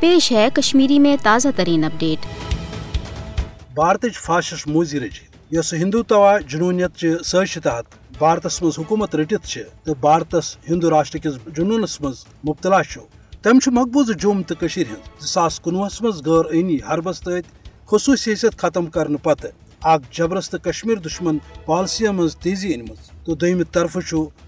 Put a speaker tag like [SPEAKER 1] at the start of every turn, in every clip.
[SPEAKER 1] پیش ہے کشمیری میں تازہ ترین اپڈیٹ۔
[SPEAKER 2] بھارت فاشس موزی رچ یس ہندو توا جنونیت چہ تحت بھارتس مز حکومت رٹت تو بھارتس ہندو راشٹر کس جنونس مز مبتلا تم مقبوضہ جوم تو ہز زاس کنوہس مز غیر عینی حربس تحت خصوصی حیثیت ختم کرنے پتہ اخ جبرس تو کشمیر دشمن پالسی مز تیزی ان تو دم طرف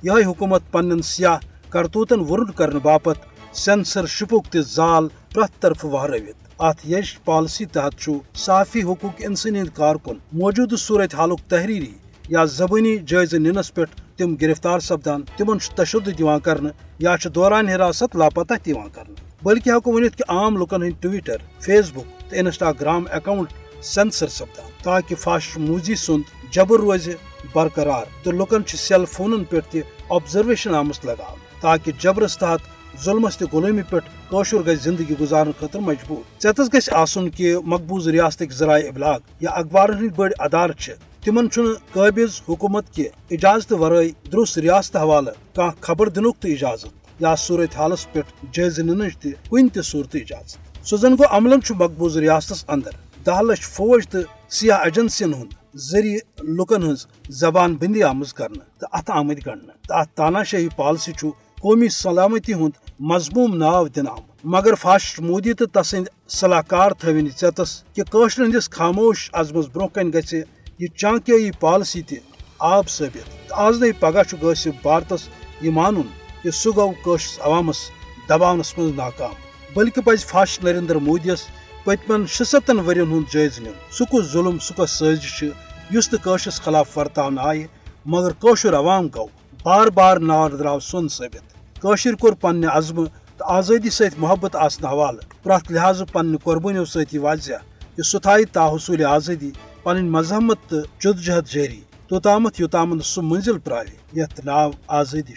[SPEAKER 2] یہ حکومت پن سیاہ کرتوتن ورن کرنے باپت سینسر شپک تہ زال پرت طرف وہروت ات یش پالسی تحت صافی حقوق انسانی کارکن موجودہ صورت حالک تحریری یا زبانی جائزہ ننس پہ تم گرفتار سپدان، تمن تشدد کرنے یا دوران حراست لاپتہ کرنے بلکہ ہکو ورنت کہ عام لکن ہند ٹویٹر فیس بک تو انسٹاگرام اکاؤنٹ سینسر سپدان تاکہ فاش موزی سند جبر روز برقرار۔ تو لکن سیل فونن پہ تبزرویشن آمت لگا تاکہ جبرس تحت ظلمس تہ غلومی پہ گز زندگی گزارن خاطر مجبور۔ ٹھس گھس آسن کہ مقبوض ریاست ذرائع ابلاغ یا اخبار ہند بڑ ادار تمن قابض حکومت کہ اجازت ورائے درست ریاست حوالہ کھانا خبر دنک تو اجازت یا صورت حالس پہ جائزہ ننچ تہ کن تہ صورت اجازت۔ سو زن گو عملن مقبوض ریاستس اندر دہ لچھ فوج تو سیاہ ایجنسین ہند ذریعہ لکن ہز زبان بندی آمز کرنے تو ات آمد گڑنے تو ات تانا شاہی پالسی قومی سلامتی ہند مضموم ناو دن آمت مگر فاشٹ مودی تو تسند صلاح کار تھوین ٹھس کہ قشر ہندس خاموش عزمس برو کن گھ یہ چانکیائی پالسی تہ آب ثابت آز نئی پگہ گھر بھارتس یہ مان کہ سہ گو قشرس عوامس دباونس من ناکام. بلکہ پز فاش نریندر مودیس پتمن شستن ورین ہند جائز نن سہ کس ظلم سہ کس سازش اس قشرس خلاف ورتان آئے، مگر قشر عوام گو، بار بار نار درو سن ثابت قشر کور پنہ عزم تو آزادی ست محبت آسن حوالہ پریت لحاظ پنہ قربانیوں سی واضح. کہ سہ تھائی تاحصول آزادی پن مذہمت تو جدجہد جاری توتامت یوتام سہ منزل پراوی. یت ناو آزادی